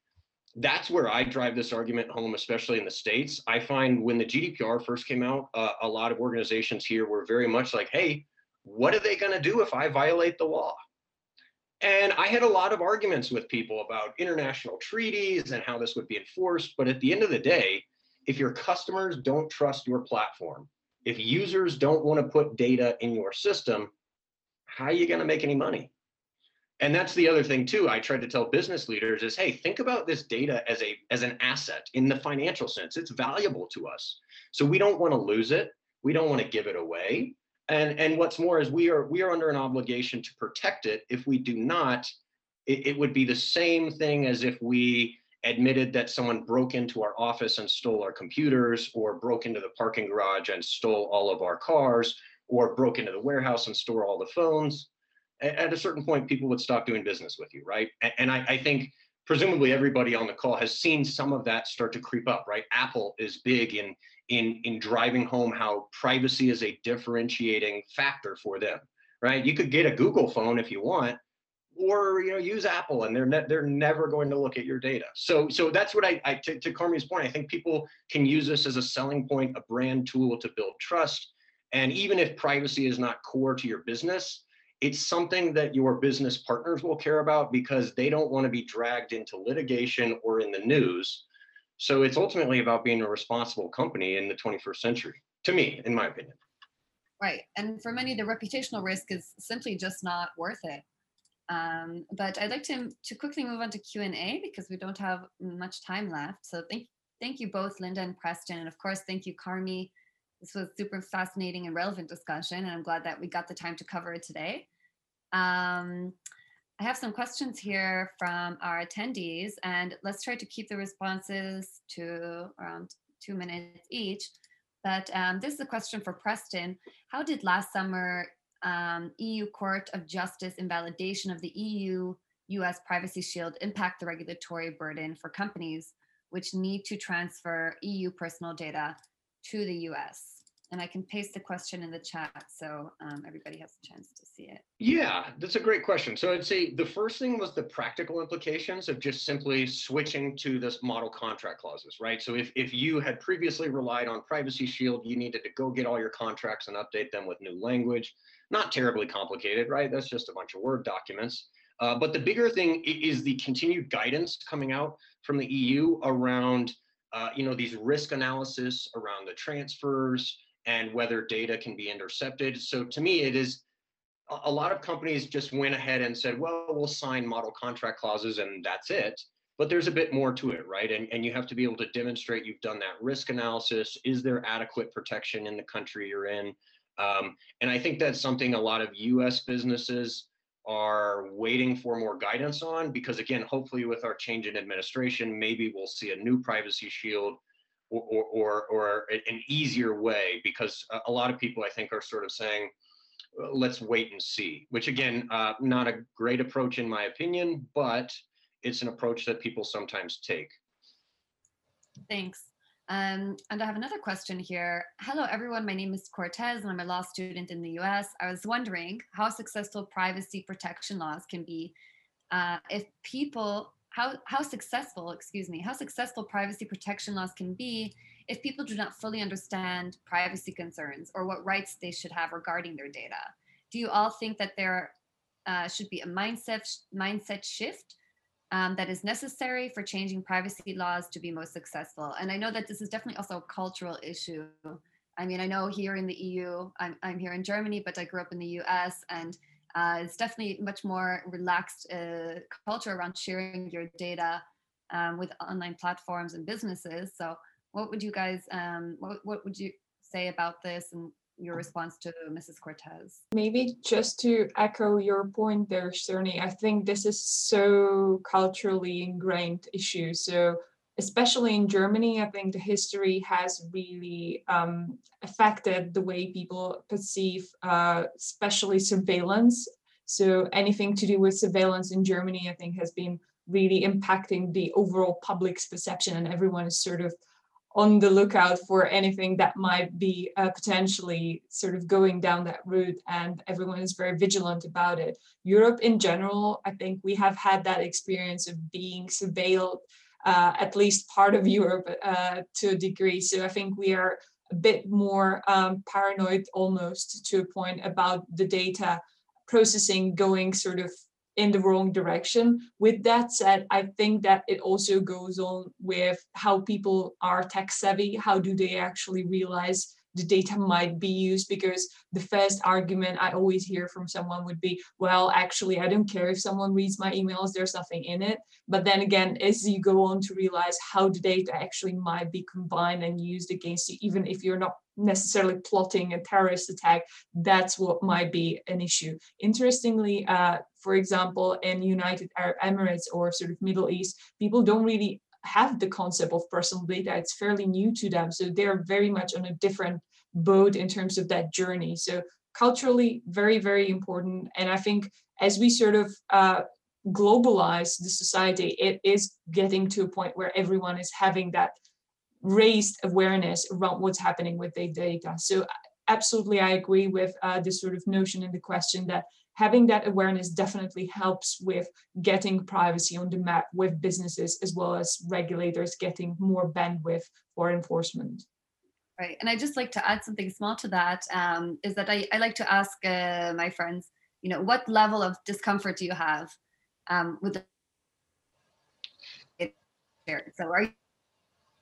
that's where I drive this argument home, especially in the States. I find when the GDPR first came out, uh, a lot of organizations here were very much like, hey, what are they going to do if I violate the law? And I had a lot of arguments with people about international treaties and how this would be enforced. But at the end of the day, if your customers don't trust your platform, if users don't want to put data in your system, how are you going to make any money? And that's the other thing too. I tried to tell business leaders is, hey, think about this data as a as an asset in the financial sense. It's valuable to us. So we don't want to lose it. We don't want to give it away. And and what's more is we are we are under an obligation to protect it. If we do not, it, it would be the same thing as if we admitted that someone broke into our office and stole our computers, or broke into the parking garage and stole all of our cars, or broke into the warehouse and stole all the phones, at a certain point, people would stop doing business with you, right? And I, I think presumably everybody on the call has seen some of that start to creep up, right? Apple is big in in in driving home how privacy is a differentiating factor for them, right? You could get a Google phone if you want, or you know use Apple, and they're ne- they're never going to look at your data. So so that's what I, I to, to Carmi's point. I think people can use this as a selling point, a brand tool to build trust. And even if privacy is not core to your business, it's something that your business partners will care about because they don't want to be dragged into litigation or in the news. So it's ultimately about being a responsible company in the 21st century, to me, in my opinion. Right. And for many, the reputational risk is simply just not worth it. Um, but I'd like to, to quickly move on to Q&A because we don't have much time left. So thank, thank you both, Linda and Preston. And of course, thank you, Carmi. This was super fascinating and relevant discussion. And I'm glad that we got the time to cover it today. Um, I have some questions here from our attendees, and let's try to keep the responses to around two minutes each. But um, this is a question for Preston. How did last summer um, EU Court of Justice invalidation of the EU US Privacy Shield impact the regulatory burden for companies which need to transfer EU personal data to the US? And I can paste the question in the chat so um, everybody has a chance to see it. Yeah, that's a great question. So I'd say the first thing was the practical implications of just simply switching to this model contract clauses, right? So if, if you had previously relied on Privacy Shield, you needed to go get all your contracts and update them with new language. Not terribly complicated, right? That's just a bunch of Word documents. Uh, but the bigger thing is the continued guidance coming out from the EU around, uh, you know, these risk analysis around the transfers, and whether data can be intercepted. So to me, it is a lot of companies just went ahead and said, well, we'll sign model contract clauses and that's it. But there's a bit more to it, right? And, and you have to be able to demonstrate you've done that risk analysis. Is there adequate protection in the country you're in? Um, and I think that's something a lot of US businesses are waiting for more guidance on because, again, hopefully with our change in administration, maybe we'll see a new privacy shield or, or, or, an easier way because a lot of people I think are sort of saying, let's wait and see, which again, uh, not a great approach in my opinion, but it's an approach that people sometimes take. Thanks. Um, and I have another question here. Hello, everyone. My name is Cortez, and I'm a law student in the US. I was wondering how successful privacy protection laws can be uh, if people how, how successful, excuse me, how successful privacy protection laws can be if people do not fully understand privacy concerns or what rights they should have regarding their data. Do you all think that there uh, should be a mindset mindset shift um, that is necessary for changing privacy laws to be most successful? And I know that this is definitely also a cultural issue. I mean, I know here in the EU, I'm, I'm here in Germany, but I grew up in the US and uh, it's definitely much more relaxed uh, culture around sharing your data um, with online platforms and businesses. So, what would you guys, um, what, what would you say about this and your response to Mrs. Cortez? Maybe just to echo your point there, Shterny, I think this is so culturally ingrained issue. So especially in Germany, I think the history has really um, affected the way people perceive, uh, especially surveillance. So anything to do with surveillance in Germany, I think, has been really impacting the overall public's perception, and everyone is sort of on the lookout for anything that might be uh, potentially sort of going down that route and everyone is very vigilant about it europe in general i think we have had that experience of being surveilled uh, at least part of Europe uh, to a degree. So I think we are a bit more um, paranoid almost to a point about the data processing going sort of in the wrong direction. With that said, I think that it also goes on with how people are tech savvy. How do they actually realize the data might be used because the first argument I always hear from someone would be, well, actually, I don't care if someone reads my emails, there's nothing in it. But then again, as you go on to realize how the data actually might be combined and used against you, even if you're not necessarily plotting a terrorist attack, that's what might be an issue. Interestingly, uh, for example, in United Arab Emirates or sort of Middle East, people don't really have the concept of personal data. It's fairly new to them. So they're very much on a different boat in terms of that journey. So culturally, very, very important. And I think as we sort of uh, globalize the society, it is getting to a point where everyone is having that raised awareness around what's happening with their data. So absolutely, I agree with uh, this sort of notion in the question that having that awareness definitely helps with getting privacy on the map with businesses as well as regulators getting more bandwidth for enforcement. Right. And I just like to add something small to that. Um, is that I, I like to ask uh, my friends, you know, what level of discomfort do you have um, with the so are you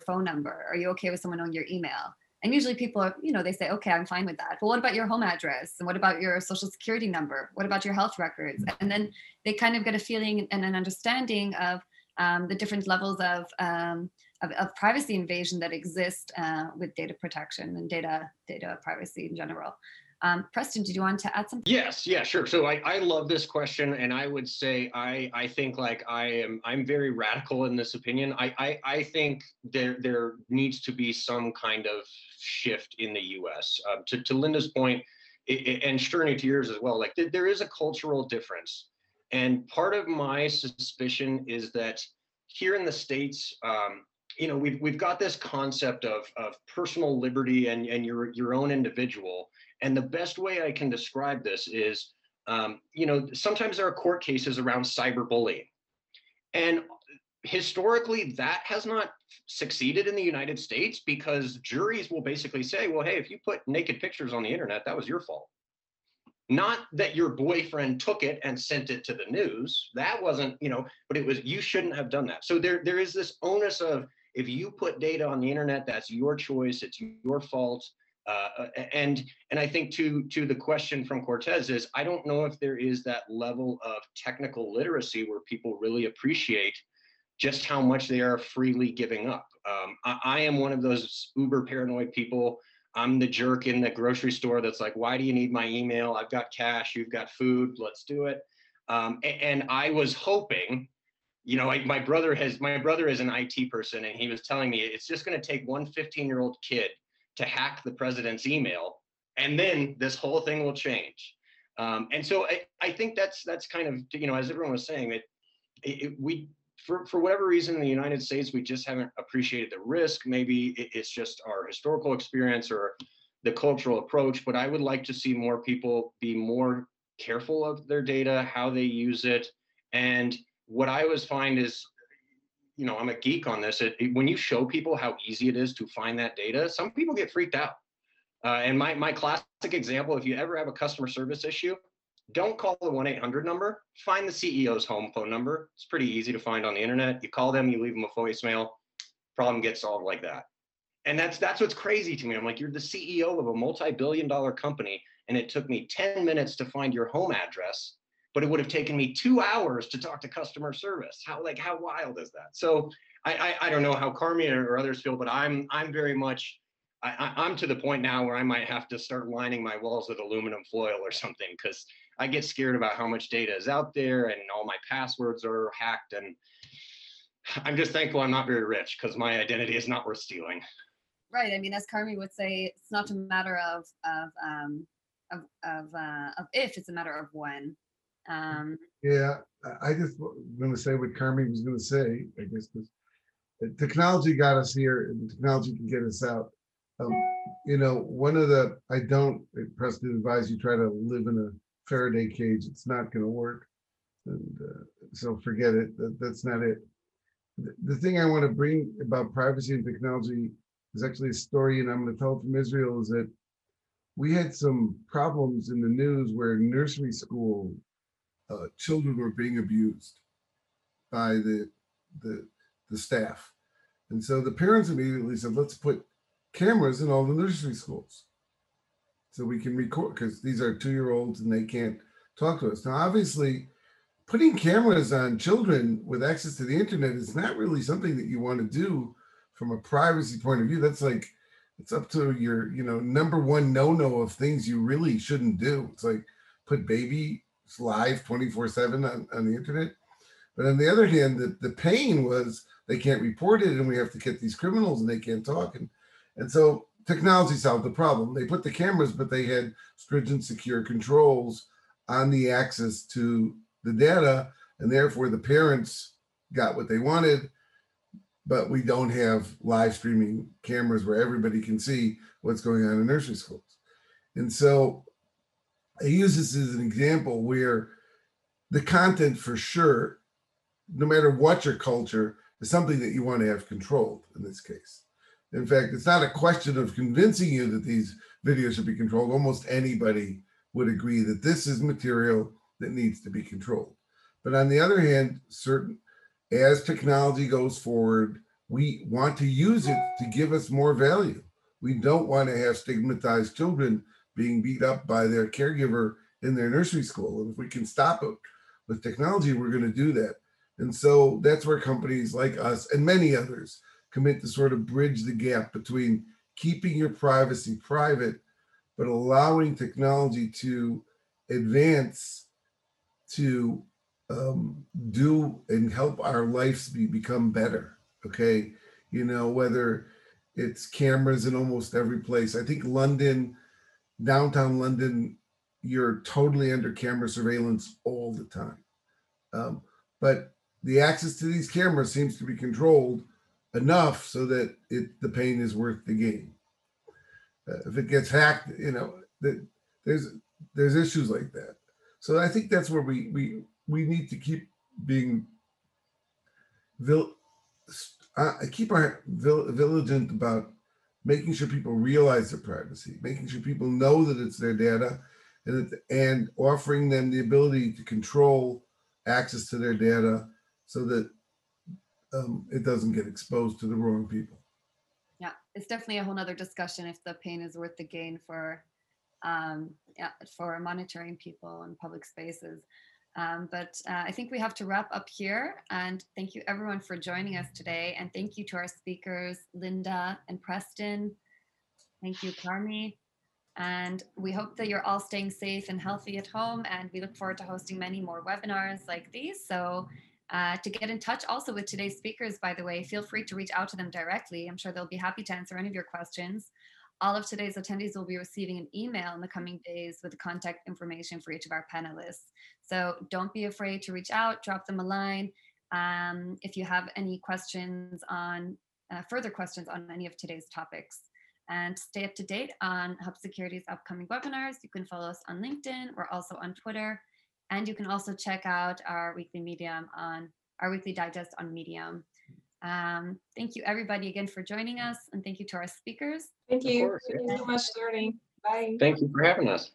phone number? Are you okay with someone on your email? And usually people are, you know, they say, okay, I'm fine with that. But what about your home address? And what about your social security number? What about your health records? And then they kind of get a feeling and an understanding of um, the different levels of, um, of, of, privacy invasion that exist uh, with data protection and data data privacy in general. Um, Preston, did you want to add something? Yes, yeah, sure. So I, I love this question, and I would say I I think like I am I'm very radical in this opinion. I I, I think there there needs to be some kind of shift in the U.S. Um, to to Linda's point, it, it, and Shterny to yours as well. Like th- there is a cultural difference, and part of my suspicion is that here in the states. Um, you know we've we've got this concept of of personal liberty and and your your own individual and the best way I can describe this is, um, you know, sometimes there are court cases around cyberbullying. And historically, that has not succeeded in the United States because juries will basically say, well, hey, if you put naked pictures on the internet, that was your fault. Not that your boyfriend took it and sent it to the news. That wasn't, you know, but it was you shouldn't have done that. So there, there is this onus of if you put data on the internet, that's your choice, it's your fault. Uh, and and I think to to the question from Cortez is I don't know if there is that level of technical literacy where people really appreciate just how much they are freely giving up. Um, I, I, am one of those uber paranoid people. I'm the jerk in the grocery store that's like, why do you need my email? I've got cash, you've got food, let's do it. Um, and, and, I was hoping, you know, I, my brother has my brother is an IT person, and he was telling me it's just going to take one 15 year old kid to hack the president's email, and then this whole thing will change. Um, and so I, I think that's that's kind of you know as everyone was saying it, it, we for for whatever reason in the United States we just haven't appreciated the risk. Maybe it's just our historical experience or the cultural approach. But I would like to see more people be more careful of their data, how they use it, and what I always find is you know, I'm a geek on this. It, it, when you show people how easy it is to find that data, some people get freaked out. Uh, and my my classic example: if you ever have a customer service issue, don't call the one eight hundred number. Find the CEO's home phone number. It's pretty easy to find on the internet. You call them, you leave them a voicemail. Problem gets solved like that. And that's that's what's crazy to me. I'm like, you're the CEO of a multi-billion dollar company, and it took me 10 minutes to find your home address but it would have taken me two hours to talk to customer service. How like how wild is that? So I I, I don't know how Carmi or others feel, but I'm I'm very much I, am to the point now where I might have to start lining my walls with aluminum foil or something because I get scared about how much data is out there and all my passwords are hacked. And I'm just thankful I'm not very rich because my identity is not worth stealing. Right. I mean, as Carmi would say, it's not a matter of of um, of of, uh, of if; it's a matter of when. Um, yeah, I just going to say what Carmi was going to say. I guess because technology got us here, and technology can get us out. Um, you know, one of the I don't Preston advise you try to live in a Faraday cage. It's not going to work, and uh, so forget it. That, that's not it. The, thing I want to bring about privacy and technology is actually a story, and I'm going to tell from Israel. Is that we had some problems in the news where nursery school uh, children were being abused by the, the the staff, and so the parents immediately said, "Let's put cameras in all the nursery schools, so we can record because these are two year olds and they can't talk to us." Now, obviously, putting cameras on children with access to the internet is not really something that you want to do from a privacy point of view. That's like it's up to your you know number one no no of things you really shouldn't do. It's like put baby live 24 7 on, the internet. But on the other hand, the, the pain was they can't report it, and we have to get these criminals, and they can't talk, and and so technology solved the problem. They put the cameras, but they had stringent, secure controls on the access to the data, and therefore the parents got what they wanted. But we don't have live streaming cameras where everybody can see what's going on in nursery schools. And so I use this as an example where the content for sure, no matter what your culture, is something that you want to have controlled in this case. In fact, it's not a question of convincing you that these videos should be controlled. Almost anybody would agree that this is material that needs to be controlled. But on the other hand, certain as technology goes forward, we want to use it to give us more value. We don't want to have stigmatized children being beat up by their caregiver in their nursery school. And if we can stop it with technology, we're going to do that. And so that's where companies like us and many others commit to sort of bridge the gap between keeping your privacy private, but allowing technology to advance to um, do and help our lives be, become better. Okay. You know, whether it's cameras in almost every place. I think London, downtown London, you're totally under camera surveillance all the time. Um, but the access to these cameras seems to be controlled enough so that it the pain is worth the gain. Uh, if it gets hacked, you know, that there's there's issues like that. So I think that's where we we we need to keep being vil, uh, keep our vil, vigilant about making sure people realize their privacy, making sure people know that it's their data, and it, and offering them the ability to control access to their data so that um, it doesn't get exposed to the wrong people. Yeah, it's definitely a whole nother discussion if the pain is worth the gain for um, yeah, for monitoring people in public spaces. Um, but uh, I think we have to wrap up here. And thank you everyone for joining us today. And thank you to our speakers, Linda and Preston. Thank you, Carmi. And we hope that you're all staying safe and healthy at home. And we look forward to hosting many more webinars like these. So uh, to get in touch also with today's speakers, by the way, feel free to reach out to them directly. I'm sure they'll be happy to answer any of your questions. All of today's attendees will be receiving an email in the coming days with the contact information for each of our panelists. So don't be afraid to reach out, drop them a line. Um, if you have any questions on, uh, further questions on any of today's topics. And stay up to date on Hub Security's upcoming webinars. You can follow us on LinkedIn. We're also on Twitter. And you can also check out our weekly medium on our weekly digest on Medium. Um, thank you everybody again for joining us and thank you to our speakers. Thank you. course, Thank you so much, Learning. Bye. Thank you for having us.